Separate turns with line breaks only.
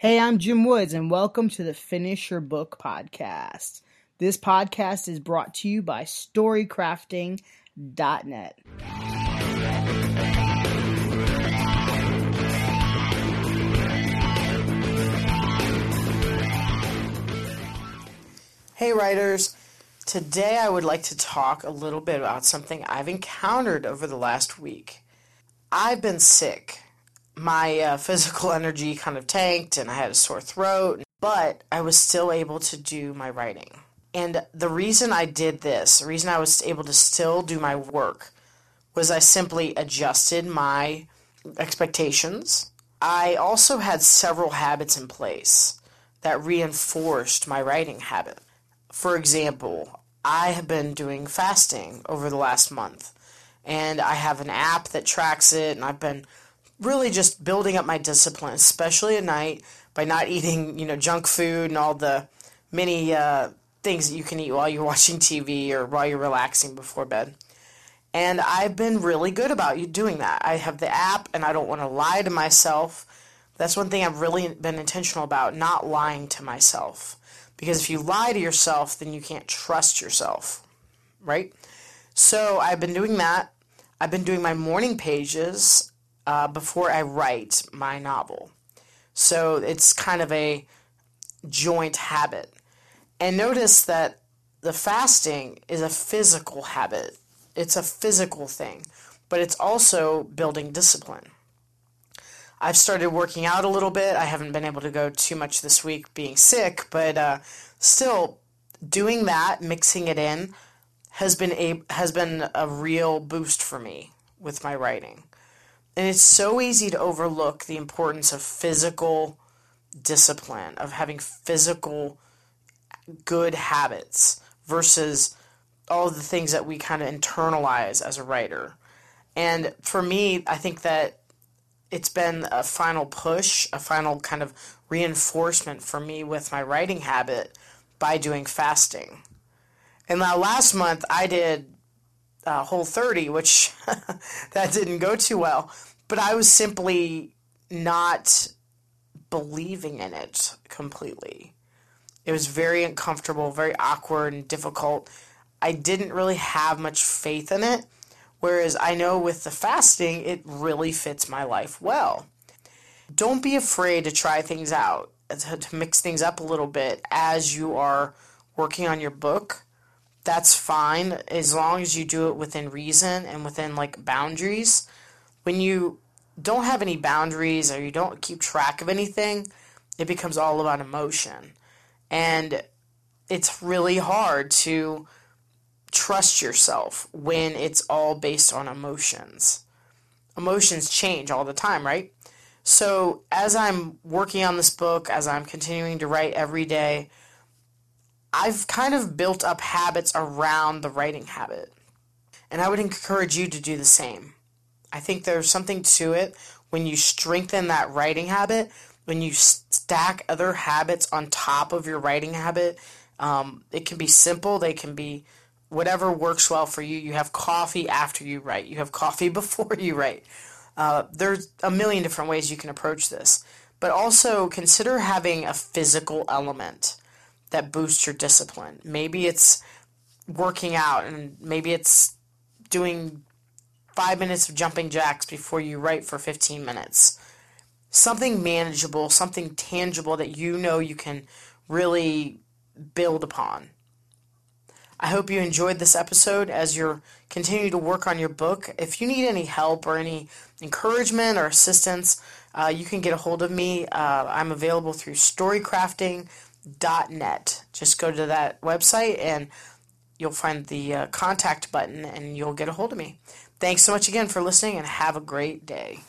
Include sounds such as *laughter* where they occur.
Hey, I'm Jim Woods, and welcome to the Finish Your Book podcast. This podcast is brought to you by StoryCrafting.net. Hey, writers. Today I would like to talk a little bit about something I've encountered over the last week. I've been sick my uh, physical *laughs* energy kind of tanked and I had a sore throat, but I was still able to do my writing. And the reason I did this, the reason I was able to still do my work, was I simply adjusted my expectations. I also had several habits in place that reinforced my writing habit. For example, I have been doing fasting over the last month, and I have an app that tracks it, and I've been really just building up my discipline, especially at night, by not eating, you know, junk food and all the many uh, things that you can eat while you're *laughs* watching TV or while you're relaxing before bed. And I've been really good about you doing that. I have the app, and I don't want to lie to myself. That's one thing I've really been intentional about, not lying to myself. Because if you lie to yourself, then you can't trust yourself, right? So I've been doing that. I've been doing my morning pages uh, before I write my novel. So it's kind of a joint habit. And notice that the fasting is a physical habit, it's a physical thing, but it's also building discipline. I've started working out a little bit. I haven't been able to go too much this week being sick, but uh, still doing that, mixing it in, has been a has been a real boost for me with my writing. And it's so easy to overlook the importance of physical discipline, of having physical good habits versus all the things that we kind of internalize as a writer. And for me, I think that it's been a final push, a final kind of reinforcement for me with my writing habit by doing fasting. And now last month I did uh, Whole 30, which *laughs* that didn't go too well. But I was simply not believing in it completely. It was very uncomfortable, very awkward, and difficult. I didn't really have much faith in it. Whereas I know with the fasting, it really fits my life well. Don't be afraid to try things out, to, to mix things up a little bit as you are working on your book that's fine as long as you do it within reason and within like boundaries. When you don't have any boundaries or you don't keep track of anything, it becomes all about emotion. And it's really hard to trust yourself when it's all based on emotions. Emotions change all the time, right? So, as I'm working on this book, as I'm continuing to write every day, I've kind of built up habits around the writing habit. And I would encourage you to do the same. I think there's something to it when you strengthen that writing habit, when you stack other habits on top of your writing habit. Um, it can be simple, they can be whatever works well for you. You have coffee after you write, you have coffee *laughs* before you write. Uh, there's a million different ways you can approach this. But also consider having a physical element that boosts your discipline. Maybe it's working out and maybe it's doing five minutes of jumping jacks before you write for 15 minutes. Something manageable, something tangible that you know you can really build upon. I hope you enjoyed this episode as you're continuing to work on your book. If you need any help or any encouragement or assistance, uh, you can get a hold of me. Uh, I'm available through Storycrafting net. Just go to that website and you'll find the uh, contact button and you'll get a hold of me. Thanks so much again for listening and have a great day.